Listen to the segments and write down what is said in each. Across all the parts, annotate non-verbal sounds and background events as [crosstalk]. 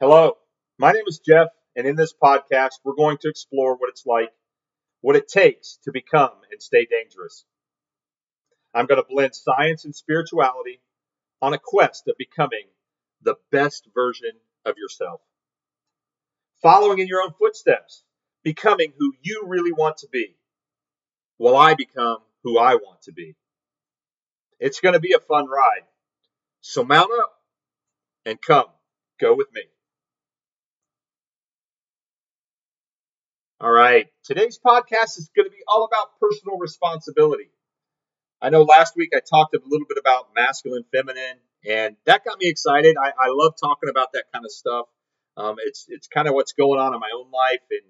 Hello, my name is Jeff, and in this podcast, we're going to explore what it's like, what it takes to become and stay dangerous. I'm going to blend science and spirituality on a quest of becoming the best version of yourself. Following in your own footsteps, becoming who you really want to be, while I become who I want to be. It's going to be a fun ride. So mount up and come, go with me. All right. Today's podcast is going to be all about personal responsibility. I know last week I talked a little bit about masculine, feminine, and that got me excited. I, I love talking about that kind of stuff. Um, it's it's kind of what's going on in my own life, and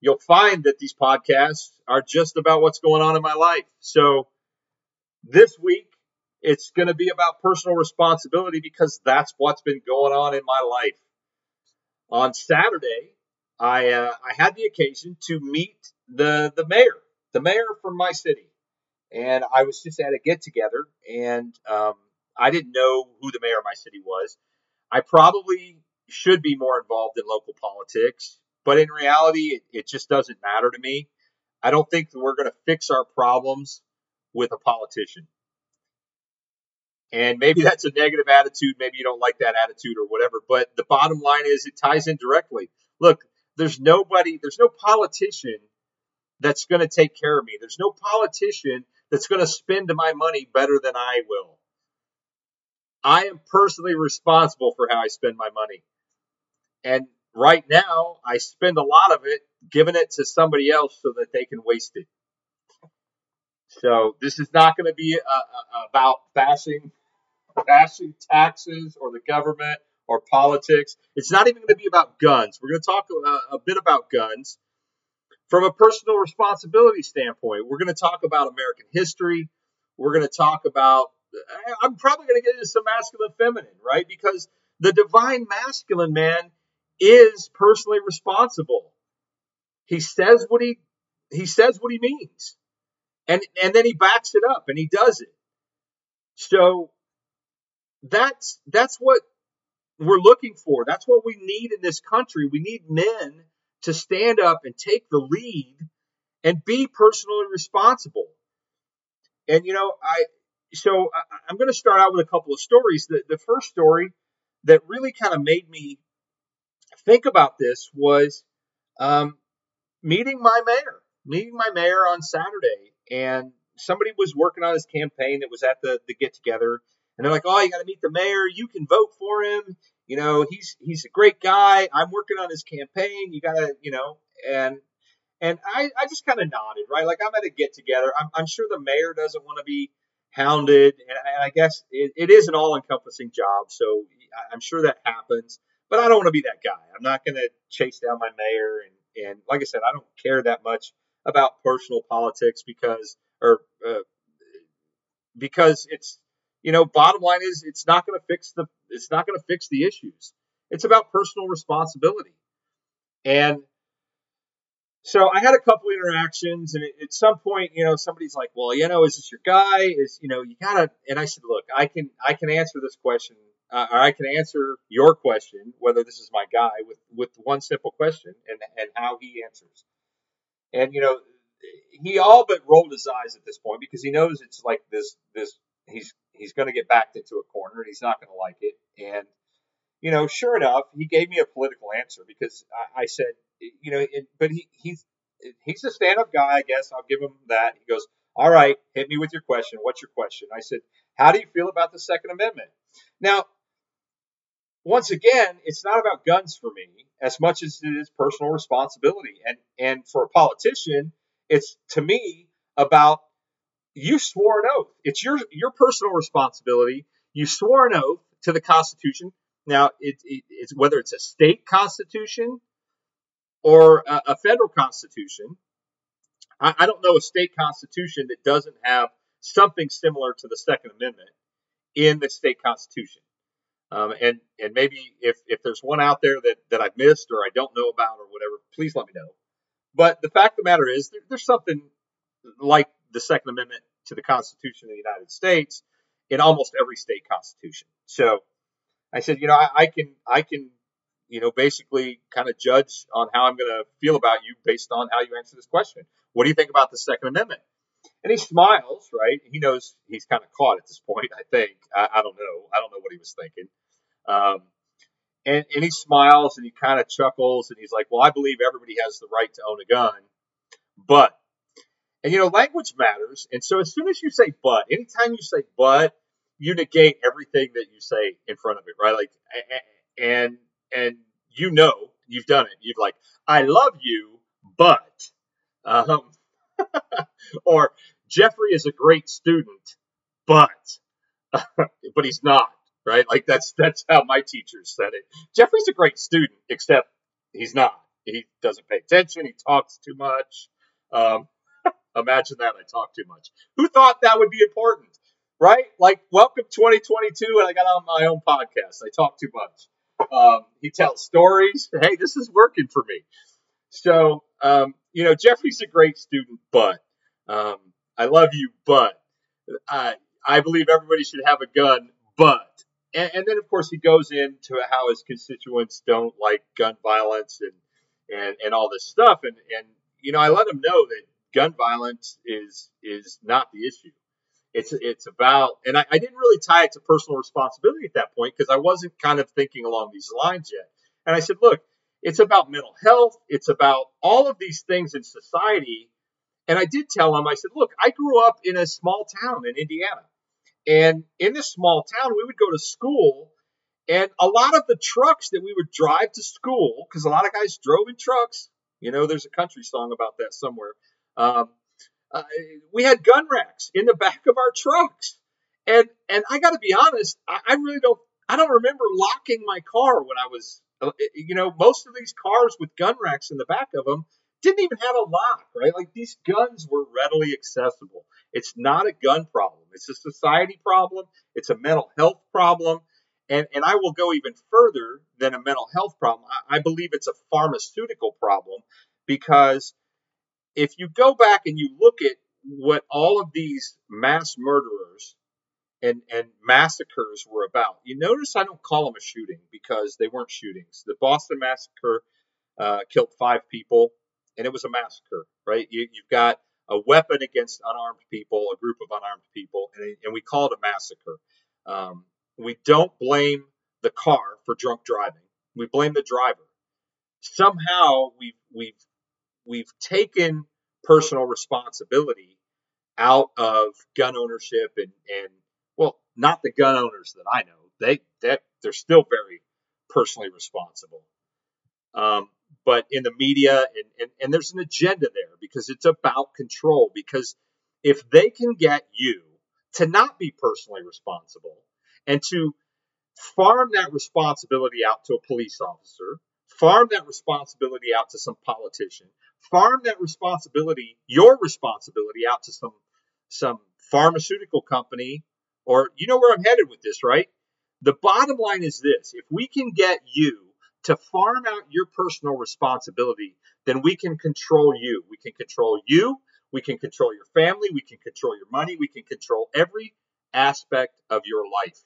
you'll find that these podcasts are just about what's going on in my life. So this week it's going to be about personal responsibility because that's what's been going on in my life. On Saturday, I uh, I had the occasion to meet the the mayor, the mayor from my city, and I was just at a get together, and um, I didn't know who the mayor of my city was. I probably should be more involved in local politics, but in reality, it, it just doesn't matter to me. I don't think that we're going to fix our problems with a politician. And maybe that's a negative attitude. Maybe you don't like that attitude or whatever. But the bottom line is it ties in directly. Look, there's nobody, there's no politician that's going to take care of me. There's no politician that's going to spend my money better than I will. I am personally responsible for how I spend my money. And right now, I spend a lot of it giving it to somebody else so that they can waste it. So this is not going to be uh, uh, about bashing, bashing taxes or the government or politics. It's not even going to be about guns. We're going to talk a, a bit about guns from a personal responsibility standpoint. We're going to talk about American history. We're going to talk about. I'm probably going to get into some masculine, feminine, right? Because the divine masculine man is personally responsible. He says what he he says what he means, and and then he backs it up and he does it. So that's that's what we're looking for. That's what we need in this country. We need men to stand up and take the lead and be personally responsible. And you know, I so I, am going to start out with a couple of stories. The, the first story that really kind of made me think about this was um, meeting my mayor, meeting my mayor on Saturday, and somebody was working on his campaign that was at the the get together, and they're like, "Oh, you got to meet the mayor. You can vote for him you know, he's he's a great guy. I'm working on his campaign. You gotta, you know, and and I, I just kind of nodded, right? Like I'm at a get together. I'm, I'm sure the mayor doesn't want to be hounded, and, and I guess it, it is an all encompassing job. So I'm sure that happens, but I don't want to be that guy. I'm not going to chase down my mayor, and and like I said, I don't care that much about personal politics because or uh, because it's you know, bottom line is it's not going to fix the it's not going to fix the issues. It's about personal responsibility. And so I had a couple interactions, and at some point, you know, somebody's like, "Well, you know, is this your guy? Is you know, you gotta." And I said, "Look, I can I can answer this question, uh, or I can answer your question, whether this is my guy, with with one simple question, and and how he answers." And you know, he all but rolled his eyes at this point because he knows it's like this this he's he's going to get backed into a corner and he's not going to like it. And you know, sure enough, he gave me a political answer because I, I said, you know, it, but he he's he's a stand-up guy, I guess. I'll give him that. He goes, "All right, hit me with your question. What's your question?" I said, "How do you feel about the Second Amendment?" Now, once again, it's not about guns for me as much as it is personal responsibility, and and for a politician, it's to me about you swore an oath. It's your your personal responsibility. You swore an oath to the Constitution. Now, it, it, it's whether it's a state constitution or a, a federal constitution. I, I, don't know a state constitution that doesn't have something similar to the Second Amendment in the state constitution. Um, and and maybe if if there's one out there that that I've missed or I don't know about or whatever, please let me know. But the fact of the matter is, there, there's something like the Second Amendment to the Constitution of the United States in almost every state constitution. So I said, you know, I, I can I can you know, basically kind of judge on how I'm going to feel about you based on how you answer this question. What do you think about the Second Amendment? And he smiles, right? He knows he's kind of caught at this point, I think. I, I don't know. I don't know what he was thinking. Um, and, and he smiles and he kind of chuckles and he's like, Well, I believe everybody has the right to own a gun. But, and you know, language matters. And so as soon as you say but, anytime you say but, you negate everything that you say in front of it, right? Like, and, and you know, you've done it. You've like, I love you, but, um, [laughs] or Jeffrey is a great student, but, [laughs] but he's not right? Like that's that's how my teachers said it. Jeffrey's a great student, except he's not. He doesn't pay attention. He talks too much. Um, imagine that I talk too much. Who thought that would be important, right? Like, welcome 2022, and I got on my own podcast. I talk too much. Um, he tells stories. Hey, this is working for me. So, um, you know, Jeffrey's a great student, but um, I love you, but I, I believe everybody should have a gun, but and, and, then of course he goes into how his constituents don't like gun violence and and, and all this stuff and and you know I let him know that gun violence is is not the issue it's it's about and I, I didn't really tie it to personal responsibility at that point because I wasn't kind of thinking along these lines yet and I said look it's about mental health it's about all of these things in society and I did tell him I said look I grew up in a small town in Indiana and in this small town, we would go to school, and a lot of the trucks that we would drive to school, because a lot of guys drove in trucks. You know, there's a country song about that somewhere. Um, uh, we had gun racks in the back of our trucks, and and I got to be honest, I, I really don't. I don't remember locking my car when I was, uh, you know, most of these cars with gun racks in the back of them didn't even have a lock, right? Like these guns were readily accessible. It's not a gun problem. It's a society problem. It's a mental health problem. And, and I will go even further than a mental health problem. I, I believe it's a pharmaceutical problem because if you go back and you look at what all of these mass murderers and, and massacres were about, you notice I don't call them a shooting because they weren't shootings. The Boston Massacre uh, killed five people and it was a massacre, right? You, have got a weapon against unarmed people, a group of unarmed people, and, and we call it a massacre. Um, we don't blame the car for drunk driving. We blame the driver. Somehow we've we've we've taken personal responsibility out of gun ownership and and well, not the gun owners that I know. They that they're still very personally responsible. Um, but in the media, and, and, and there's an agenda there because it's about control. Because if they can get you to not be personally responsible and to farm that responsibility out to a police officer, farm that responsibility out to some politician, farm that responsibility, your responsibility out to some some pharmaceutical company, or you know where I'm headed with this, right? The bottom line is this: if we can get you to farm out your personal responsibility, then we can control you. We can control you. We can control your family. We can control your money. We can control every aspect of your life.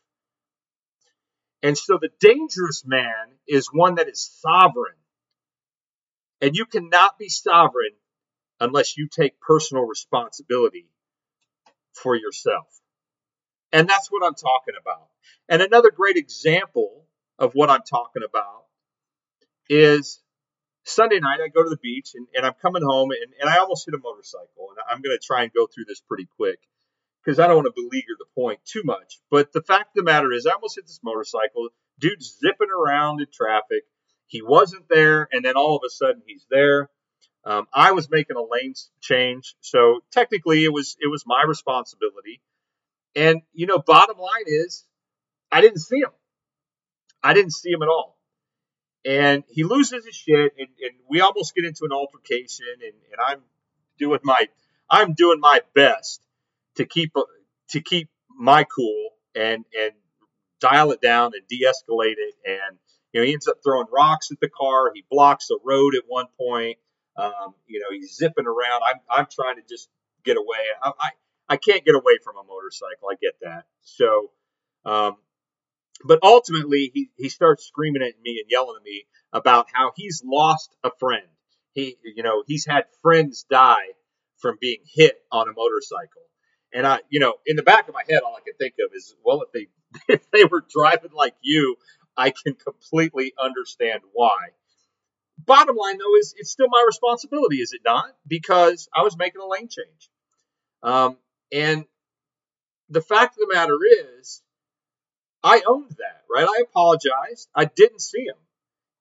And so the dangerous man is one that is sovereign. And you cannot be sovereign unless you take personal responsibility for yourself. And that's what I'm talking about. And another great example of what I'm talking about is Sunday night I go to the beach and, and I'm coming home and, and I almost hit a motorcycle. And I'm going to try and go through this pretty quick because I don't want to beleaguer the point too much. But the fact of the matter is, I almost hit this motorcycle. Dude's zipping around in traffic. He wasn't there, and then all of a sudden he's there. Um, I was making a lane change, so technically it was it was my responsibility. And you know, bottom line is, I didn't see him. I didn't see him at all and he loses his shit, and, and we almost get into an altercation, and, and I'm doing my I'm doing my best to keep to keep my cool and and dial it down and de-escalate it, and you know he ends up throwing rocks at the car. He blocks the road at one point. Um, you know he's zipping around. I'm I'm trying to just get away. I, I I can't get away from a motorcycle. I get that. So um, but ultimately, he, he starts screaming at me and yelling at me about how he's lost a friend. He, you know, he's had friends die from being hit on a motorcycle. And I, you know, in the back of my head, all I can think of is, well, if they [laughs] if they were driving like you, I can completely understand why. Bottom line, though, is it's still my responsibility, is it not? Because I was making a lane change. Um, and the fact of the matter is, I owned that, right? I apologized. I didn't see him,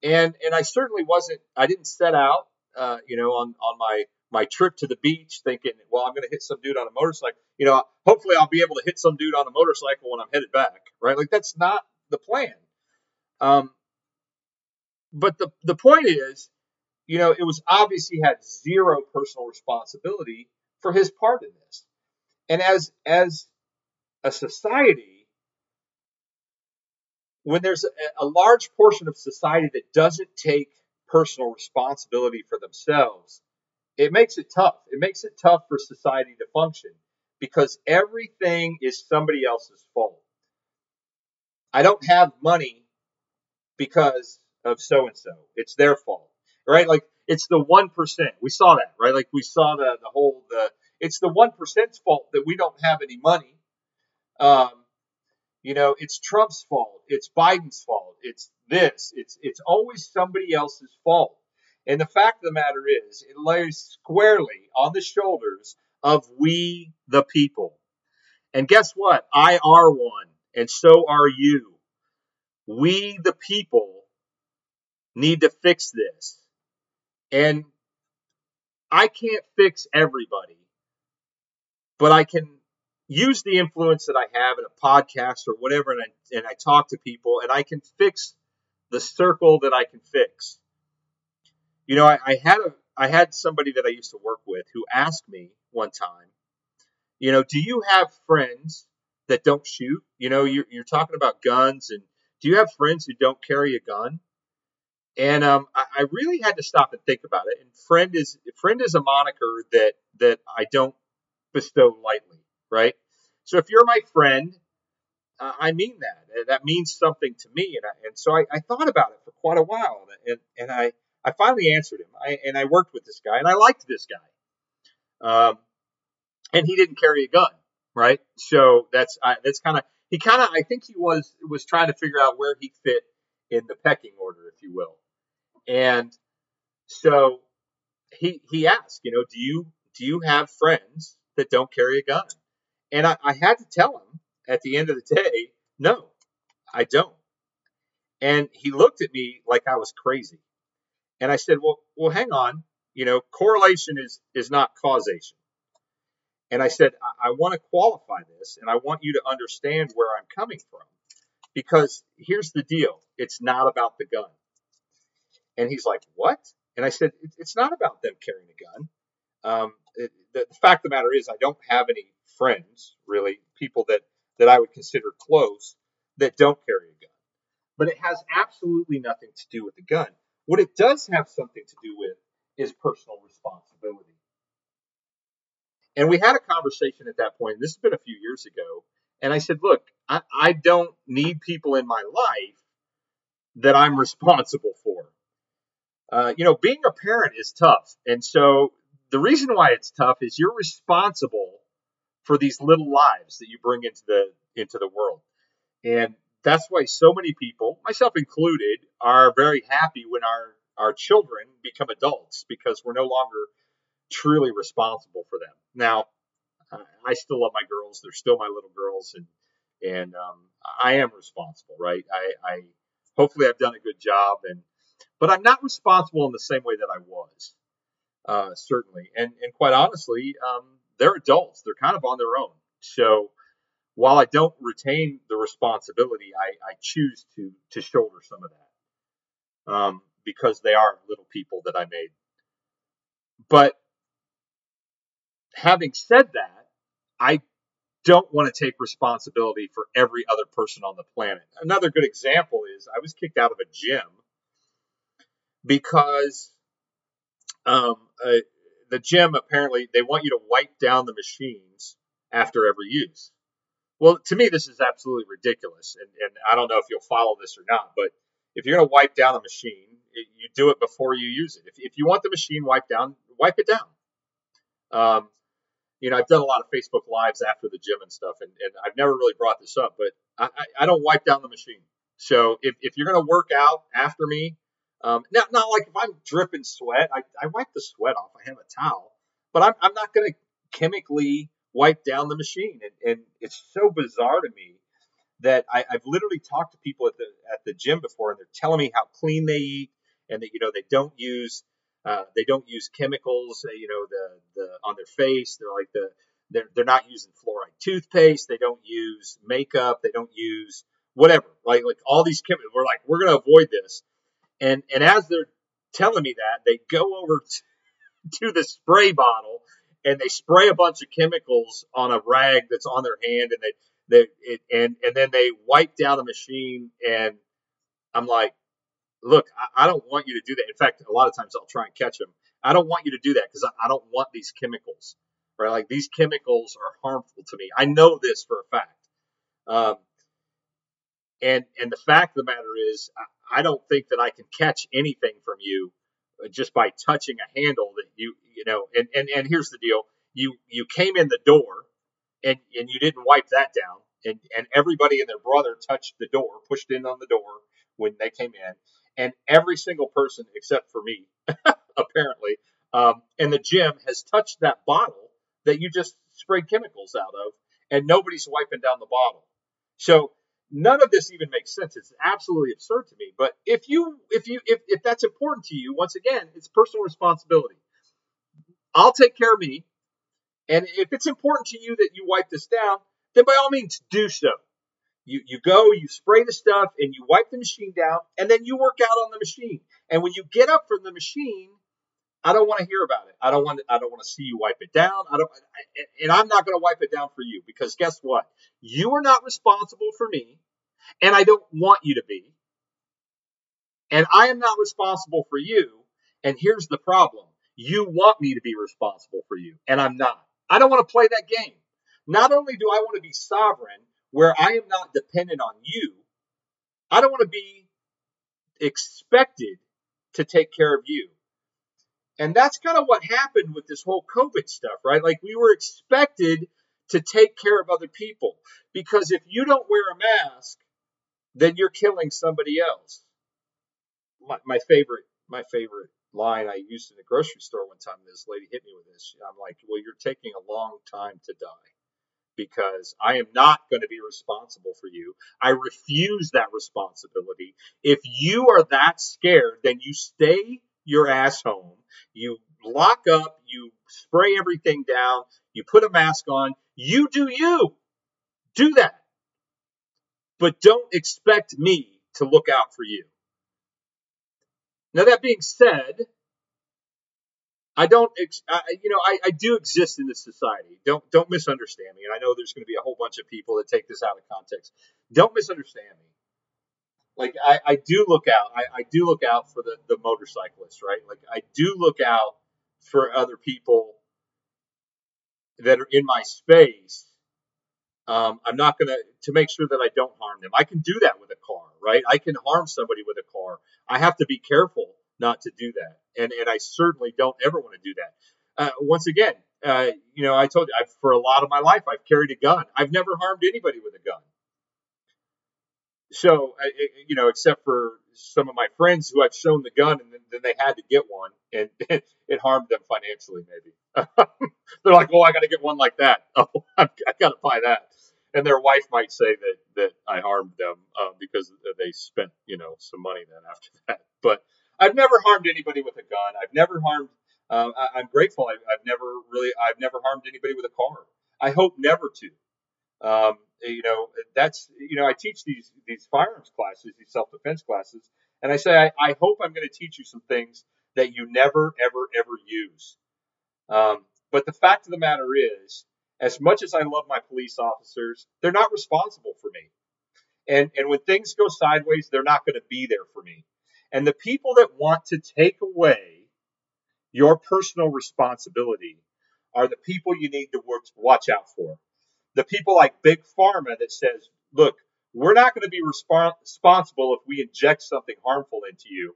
and and I certainly wasn't. I didn't set out, uh, you know, on on my my trip to the beach thinking, well, I'm going to hit some dude on a motorcycle. You know, hopefully I'll be able to hit some dude on a motorcycle when I'm headed back, right? Like that's not the plan. Um, but the the point is, you know, it was obvious he had zero personal responsibility for his part in this, and as as a society, when there's a, a large portion of society that doesn't take personal responsibility for themselves, it makes it tough. It makes it tough for society to function because everything is somebody else's fault. I don't have money because of so and so. It's their fault, right? Like it's the one percent. We saw that, right? Like we saw the the whole the. It's the one percent's fault that we don't have any money. Um, you know, it's Trump's fault. It's Biden's fault. It's this. It's it's always somebody else's fault. And the fact of the matter is, it lays squarely on the shoulders of we the people. And guess what? I are one, and so are you. We the people need to fix this. And I can't fix everybody, but I can use the influence that I have in a podcast or whatever, and I, and I talk to people, and I can fix the circle that I can fix. You know, I, I had a I had somebody that I used to work with who asked me one time, you know, do you have friends that don't shoot? You know, you're, you're talking about guns, and do you have friends who don't carry a gun? And um, I, I really had to stop and think about it. And friend is friend is a moniker that that I don't bestow lightly, right? So if you're my friend, uh, I mean that. That means something to me. And, I, and so I, I, thought about it for quite a while. And, and I, I finally answered him. I, and I worked with this guy, and I liked this guy. Um, and he didn't carry a gun, right? So that's I, that's kind of he kind of I think he was was trying to figure out where he fit in the pecking order, if you will. And so he he asked, you know, do you do you have friends that don't carry a gun? And I, I had to tell him at the end of the day, no, I don't. And he looked at me like I was crazy. And I said, well, well, hang on. You know, correlation is is not causation. And I said, I, I want to qualify this, and I want you to understand where I'm coming from, because here's the deal: it's not about the gun. And he's like, what? And I said, it's not about them carrying a gun. Um, it, the, the fact of the matter is, I don't have any friends, really, people that that I would consider close that don't carry a gun. But it has absolutely nothing to do with the gun. What it does have something to do with is personal responsibility. And we had a conversation at that point. This has been a few years ago. And I said, look, I, I don't need people in my life that I'm responsible for. Uh, you know, being a parent is tough. And so the reason why it's tough is you're responsible for these little lives that you bring into the into the world. And that's why so many people, myself included, are very happy when our our children become adults because we're no longer truly responsible for them. Now, I still love my girls; they're still my little girls, and and um, I am responsible, right? I, I hopefully I've done a good job, and but I'm not responsible in the same way that I was, uh, certainly, and and quite honestly, um, they're adults; they're kind of on their own, so while I don't retain the responsibility, I, I choose to to shoulder some of that um, because they are little people that I made. But having said that, I don't want to take responsibility for every other person on the planet. Another good example is I was kicked out of a gym because um, uh, the gym apparently they want you to wipe down the machines after every use. Well, to me, this is absolutely ridiculous, and, and I don't know if you'll follow this or not, but if you're going to wipe down a machine, it, you do it before you use it. If, if you want the machine wiped down, wipe it down. Um, you know, I've done a lot of Facebook lives after the gym and stuff, and, and I've never really brought this up, but I, I, I don't wipe down the machine. So if, if you're going to work out after me, um, not, not like if I'm dripping sweat, I, I wipe the sweat off. I have a towel, but I'm, I'm not going to chemically wipe down the machine. And, and it's so bizarre to me that I, have literally talked to people at the at the gym before, and they're telling me how clean they eat, and that you know they don't use uh, they don't use chemicals, uh, you know, the the on their face. They're like the they're they're not using fluoride toothpaste. They don't use makeup. They don't use whatever. Like like all these chemicals. We're like we're gonna avoid this, and and as they're telling me that, they go over to, [laughs] to the spray bottle and they spray a bunch of chemicals on a rag that's on their hand, and they they it, and and then they wipe down the machine, and I'm like, look, I, I, don't want you to do that. In fact, a lot of times I'll try and catch them. I don't want you to do that because I, I, don't want these chemicals, right? Like these chemicals are harmful to me. I know this for a fact. Um, and and the fact of the matter is, I, I don't think that I can catch anything from you just by touching a handle that you you know. And and and here's the deal: you you came in the door, and and you didn't wipe that down, and and everybody and their brother touched the door, pushed in on the door when they came in, and every single person except for me, [laughs] apparently, um, in the gym has touched that bottle that you just sprayed chemicals out of, and nobody's wiping down the bottle. So none of this even makes sense. It's absolutely absurd to me. But if you if you if, if that's important to you, once again, it's personal responsibility. I'll take care of me. And if it's important to you that you wipe this down, then by all means do so. You, you go, you spray the stuff, and you wipe the machine down, and then you work out on the machine. And when you get up from the machine, I don't want to hear about it. I don't want I don't want to see you wipe it down. I don't, and I'm not going to wipe it down for you because guess what? You are not responsible for me, and I don't want you to be. And I am not responsible for you. And here's the problem: you want me to be responsible for you, and I'm not. I don't want to play that game. Not only do I want to be sovereign, where I am not dependent on you, I don't want to be expected to take care of you. And that's kind of what happened with this whole COVID stuff, right? Like we were expected to take care of other people because if you don't wear a mask, then you're killing somebody else. My, my favorite, my favorite line I used in the grocery store one time. This lady hit me with this. I'm like, "Well, you're taking a long time to die." because I am not going to be responsible for you. I refuse that responsibility. If you are that scared, then you stay your ass home. You lock up, you spray everything down, you put a mask on. You do you. Do that. But don't expect me to look out for you. Now, that being said, I don't, I, you know, I, I do exist in this society. Don't don't misunderstand me. And I know there's going to be a whole bunch of people that take this out of context. Don't misunderstand me. Like I, I do look out. I, I do look out for the the motorcyclists, right? Like I do look out for other people that are in my space. Um, I'm not to to make sure that I don't harm them. I can do that with a car, right? I can harm somebody with a car. I have to be careful not to do that. And, and I certainly don't ever want to do that. Uh, once again, uh, you know, I told you, I've, for a lot of my life, I've carried a gun. I've never harmed anybody with a gun. So, I, you know, except for some of my friends who I've shown the gun and then, then they had to get one and [laughs] it, it harmed them financially, maybe. [laughs] They're like, oh, I got to get one like that. [laughs] Oh, I've, I've got to buy that. And their wife might say that, that I harmed them uh, because they spent, you know, some money then after that. But, I've never harmed anybody with a gun. I've never harmed. Um, I, am grateful. I've, I've, never really. I've never harmed anybody with a car. I hope never to. Um, you know, that's you know, I teach these these firearms classes, these self defense classes, and I say I, I hope I'm going to teach you some things that you never ever ever use. Um, but the fact of the matter is, as much as I love my police officers, they're not responsible for me. And and when things go sideways, they're not going to be there for me. And the people that want to take away your personal responsibility are the people you need to watch out for. The people like Big Pharma that says, look, we're not going to be respons- responsible if we inject something harmful into you,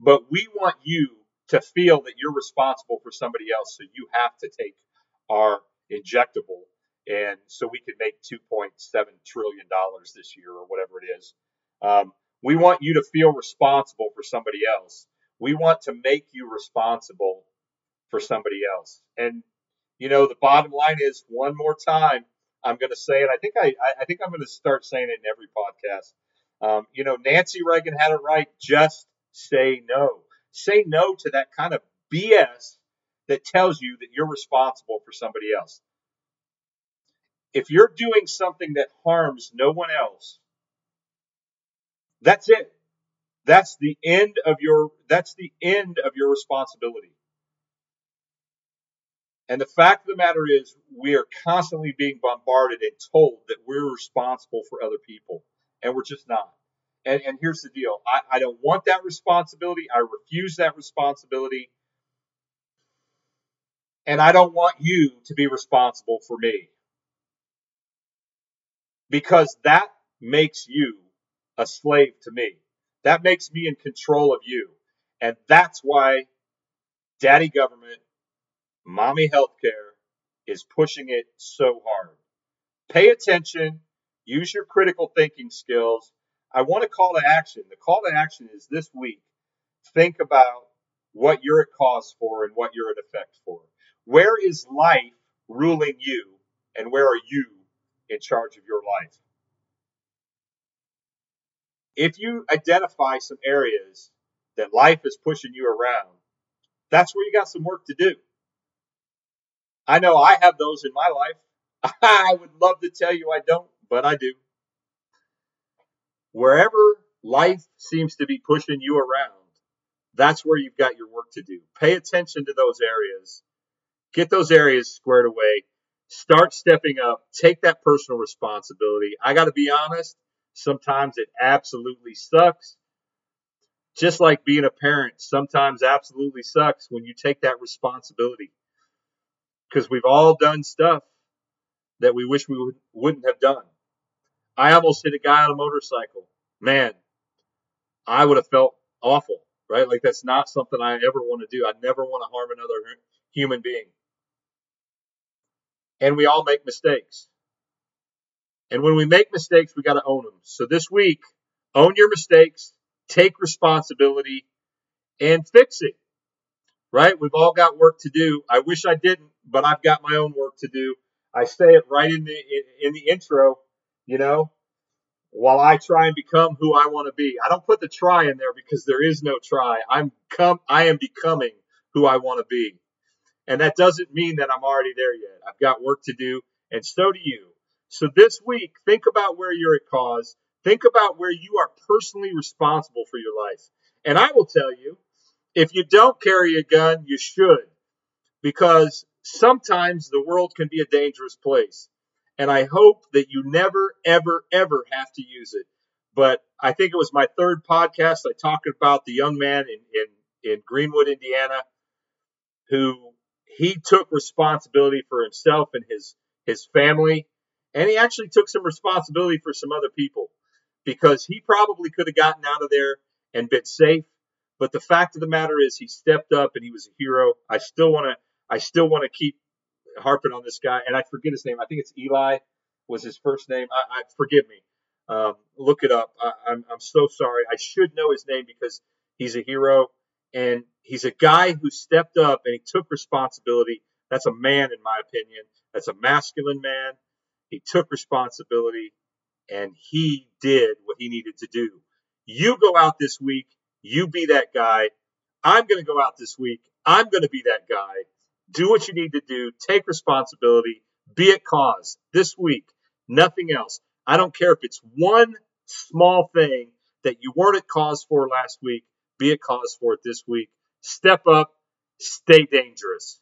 but we want you to feel that you're responsible for somebody else, so you have to take our injectable, and so we can make 2.7 trillion dollars this year or whatever it is. Um, we want you to feel responsible for somebody else. We want to make you responsible for somebody else. And you know, the bottom line is one more time, I'm going to say it. I think I, I think I'm going to start saying it in every podcast. Um, you know, Nancy Reagan had it right. Just say no. Say no to that kind of BS that tells you that you're responsible for somebody else. If you're doing something that harms no one else, that's it. That's the end of your that's the end of your responsibility. And the fact of the matter is, we are constantly being bombarded and told that we're responsible for other people, and we're just not. And, and here's the deal I, I don't want that responsibility. I refuse that responsibility. And I don't want you to be responsible for me. Because that makes you a slave to me. That makes me in control of you. And that's why daddy government Mommy Healthcare is pushing it so hard. Pay attention, use your critical thinking skills. I want a call to action. The call to action is this week. Think about what you're at cause for and what you're at effect for. Where is life ruling you, and where are you in charge of your life? If you identify some areas that life is pushing you around, that's where you got some work to do. I know I have those in my life. [laughs] I would love to tell you I don't, but I do. Wherever life seems to be pushing you around, that's where you've got your work to do. Pay attention to those areas. Get those areas squared away. Start stepping up. Take that personal responsibility. I got to be honest, sometimes it absolutely sucks. Just like being a parent sometimes absolutely sucks when you take that responsibility because we've all done stuff that we wish we would, wouldn't have done. I almost hit a guy on a motorcycle. Man, I would have felt awful, right? Like that's not something I ever want to do. I never want to harm another human being. And we all make mistakes. And when we make mistakes, we got to own them. So this week, own your mistakes, take responsibility, and fix it. Right? We've all got work to do. I wish I didn't but I've got my own work to do. I say it right in the in the intro, you know, while I try and become who I want to be. I don't put the try in there because there is no try. I'm come I am becoming who I want to be. And that doesn't mean that I'm already there yet. I've got work to do, and so do you. So this week, think about where you're at cause. Think about where you are personally responsible for your life. And I will tell you, if you don't carry a gun, you should. Because sometimes the world can be a dangerous place. And I hope that you never, ever, ever have to use it. But I think it was my third podcast. I talked about the young man in, in, in Greenwood, Indiana, who he took responsibility for himself and his, his family. And he actually took some responsibility for some other people because he probably could have gotten out of there and been safe. But the fact of the matter is, he stepped up and he was a hero. I still want to I still want to keep harping on this guy, and I forget his name. I think it's Eli was his first name. I, I forgive me. Um, look it up. I, I'm I'm so sorry. I should know his name because he's a hero, and he's a guy who stepped up and he took responsibility. That's a man, in my opinion. That's a masculine man. He took responsibility and he did what he needed to do. You go out this week. You be that guy. I'm going to go out this week. I'm going to be that guy do what you need to do, take responsibility, be at cause this week, nothing else. I don't care if it's one small thing that you weren't at cause for last week, be at cause for it this week. Step up, stay dangerous.